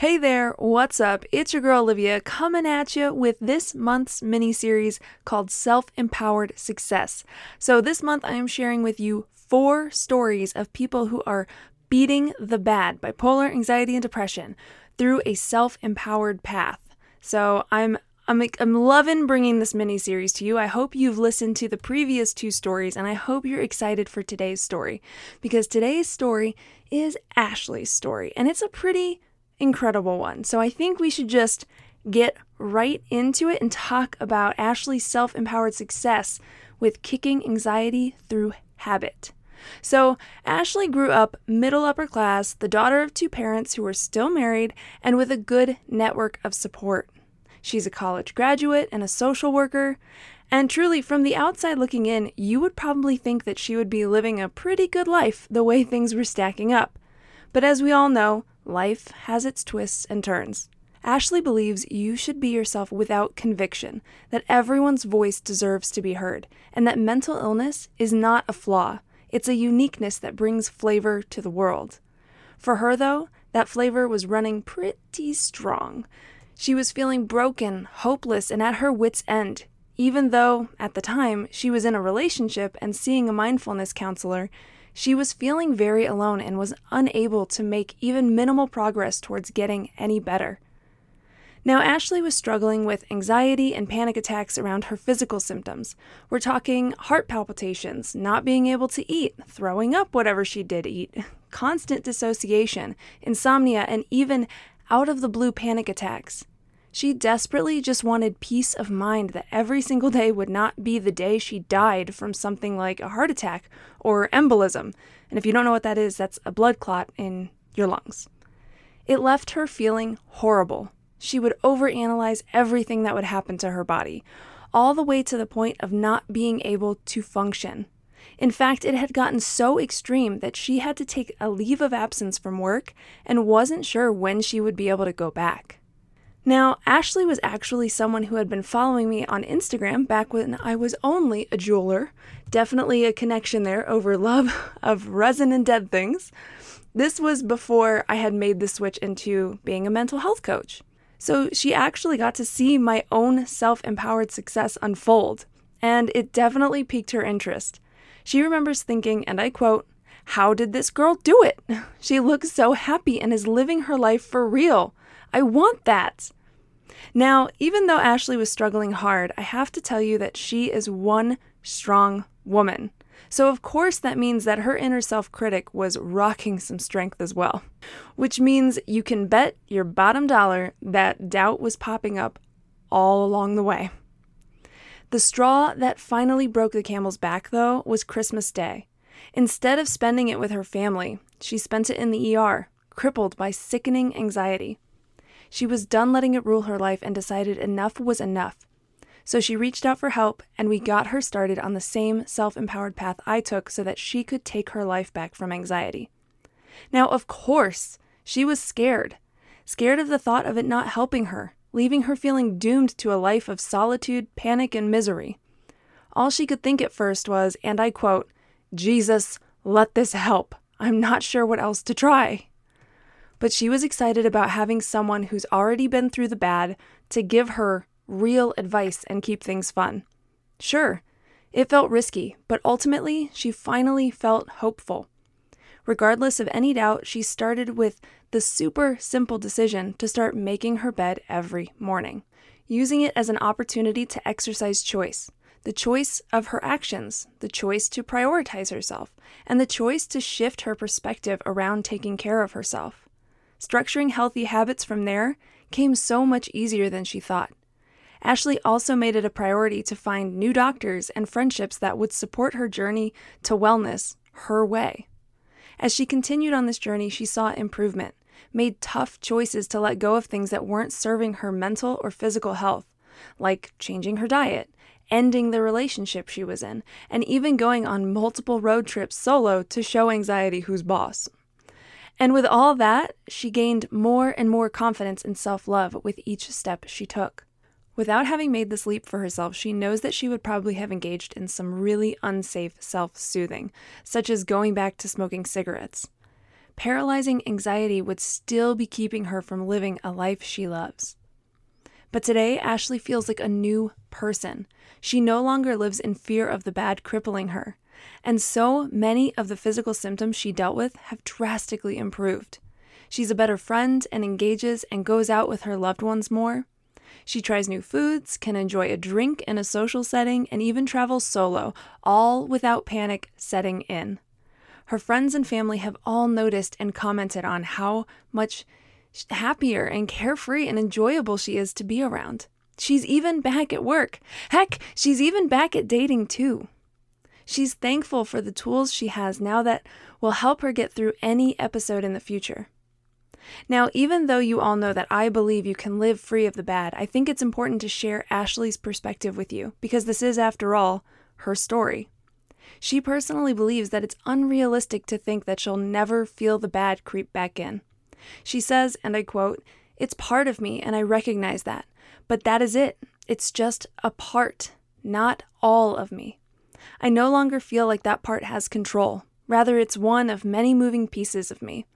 Hey there, what's up? It's your girl Olivia coming at you with this month's mini series called Self Empowered Success. So, this month I am sharing with you four stories of people who are beating the bad, bipolar, anxiety, and depression, through a self empowered path. So, I'm I'm, I'm loving bringing this mini series to you. I hope you've listened to the previous two stories and I hope you're excited for today's story because today's story is Ashley's story and it's a pretty incredible one. So I think we should just get right into it and talk about Ashley's self empowered success with kicking anxiety through habit. So, Ashley grew up middle upper class, the daughter of two parents who were still married, and with a good network of support. She's a college graduate and a social worker. And truly, from the outside looking in, you would probably think that she would be living a pretty good life the way things were stacking up. But as we all know, Life has its twists and turns. Ashley believes you should be yourself without conviction, that everyone's voice deserves to be heard, and that mental illness is not a flaw. It's a uniqueness that brings flavor to the world. For her, though, that flavor was running pretty strong. She was feeling broken, hopeless, and at her wits' end. Even though, at the time, she was in a relationship and seeing a mindfulness counselor, she was feeling very alone and was unable to make even minimal progress towards getting any better. Now, Ashley was struggling with anxiety and panic attacks around her physical symptoms. We're talking heart palpitations, not being able to eat, throwing up whatever she did eat, constant dissociation, insomnia, and even out of the blue panic attacks. She desperately just wanted peace of mind that every single day would not be the day she died from something like a heart attack or embolism. And if you don't know what that is, that's a blood clot in your lungs. It left her feeling horrible. She would overanalyze everything that would happen to her body, all the way to the point of not being able to function. In fact, it had gotten so extreme that she had to take a leave of absence from work and wasn't sure when she would be able to go back. Now, Ashley was actually someone who had been following me on Instagram back when I was only a jeweler. Definitely a connection there over love of resin and dead things. This was before I had made the switch into being a mental health coach. So she actually got to see my own self empowered success unfold, and it definitely piqued her interest. She remembers thinking, and I quote, How did this girl do it? She looks so happy and is living her life for real. I want that. Now, even though Ashley was struggling hard, I have to tell you that she is one strong woman. So, of course, that means that her inner self critic was rocking some strength as well. Which means you can bet your bottom dollar that doubt was popping up all along the way. The straw that finally broke the camel's back, though, was Christmas Day. Instead of spending it with her family, she spent it in the ER, crippled by sickening anxiety. She was done letting it rule her life and decided enough was enough. So she reached out for help, and we got her started on the same self empowered path I took so that she could take her life back from anxiety. Now, of course, she was scared. Scared of the thought of it not helping her, leaving her feeling doomed to a life of solitude, panic, and misery. All she could think at first was, and I quote, Jesus, let this help. I'm not sure what else to try but she was excited about having someone who's already been through the bad to give her real advice and keep things fun. Sure, it felt risky, but ultimately, she finally felt hopeful. Regardless of any doubt, she started with the super simple decision to start making her bed every morning, using it as an opportunity to exercise choice the choice of her actions, the choice to prioritize herself, and the choice to shift her perspective around taking care of herself. Structuring healthy habits from there came so much easier than she thought. Ashley also made it a priority to find new doctors and friendships that would support her journey to wellness her way. As she continued on this journey, she saw improvement, made tough choices to let go of things that weren't serving her mental or physical health, like changing her diet, ending the relationship she was in, and even going on multiple road trips solo to show anxiety who's boss. And with all that, she gained more and more confidence and self love with each step she took. Without having made this leap for herself, she knows that she would probably have engaged in some really unsafe self soothing, such as going back to smoking cigarettes. Paralyzing anxiety would still be keeping her from living a life she loves. But today, Ashley feels like a new person. She no longer lives in fear of the bad crippling her. And so many of the physical symptoms she dealt with have drastically improved. She's a better friend and engages and goes out with her loved ones more. She tries new foods, can enjoy a drink in a social setting, and even travels solo, all without panic setting in. Her friends and family have all noticed and commented on how much happier and carefree and enjoyable she is to be around. She's even back at work. Heck, she's even back at dating too. She's thankful for the tools she has now that will help her get through any episode in the future. Now, even though you all know that I believe you can live free of the bad, I think it's important to share Ashley's perspective with you because this is, after all, her story. She personally believes that it's unrealistic to think that she'll never feel the bad creep back in. She says, and I quote, It's part of me, and I recognize that. But that is it. It's just a part, not all of me. I no longer feel like that part has control. Rather, it's one of many moving pieces of me.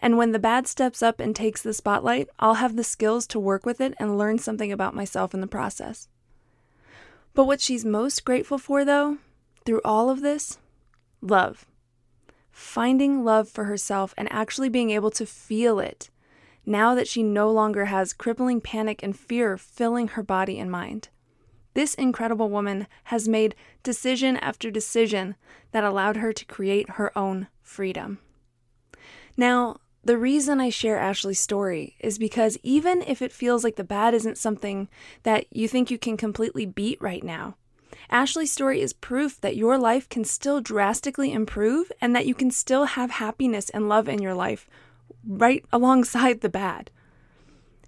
And when the bad steps up and takes the spotlight, I'll have the skills to work with it and learn something about myself in the process. But what she's most grateful for, though, through all of this, love finding love for herself and actually being able to feel it now that she no longer has crippling panic and fear filling her body and mind. This incredible woman has made decision after decision that allowed her to create her own freedom. Now, the reason I share Ashley's story is because even if it feels like the bad isn't something that you think you can completely beat right now, Ashley's story is proof that your life can still drastically improve and that you can still have happiness and love in your life right alongside the bad.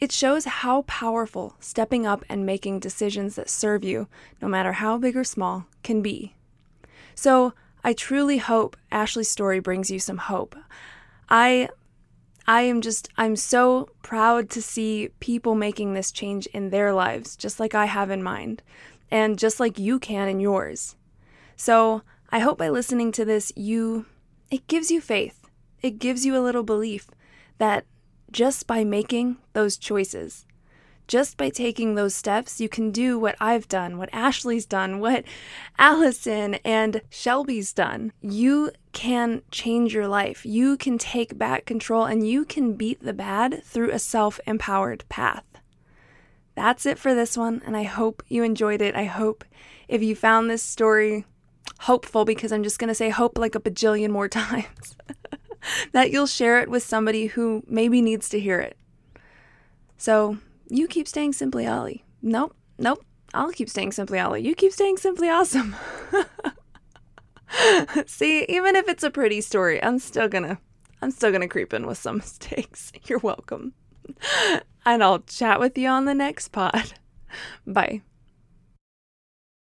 It shows how powerful stepping up and making decisions that serve you, no matter how big or small, can be. So, I truly hope Ashley's story brings you some hope. I I am just I'm so proud to see people making this change in their lives just like I have in mind and just like you can in yours. So, I hope by listening to this, you it gives you faith. It gives you a little belief that just by making those choices, just by taking those steps, you can do what I've done, what Ashley's done, what Allison and Shelby's done. You can change your life. You can take back control and you can beat the bad through a self empowered path that's it for this one, and I hope you enjoyed it. I hope if you found this story hopeful, because I'm just going to say hope like a bajillion more times, that you'll share it with somebody who maybe needs to hear it. So you keep staying simply Ollie. Nope, nope. I'll keep staying simply Ollie. You keep staying simply awesome. See, even if it's a pretty story, I'm still gonna I'm still gonna creep in with some mistakes. You're welcome and I'll chat with you on the next pod. Bye.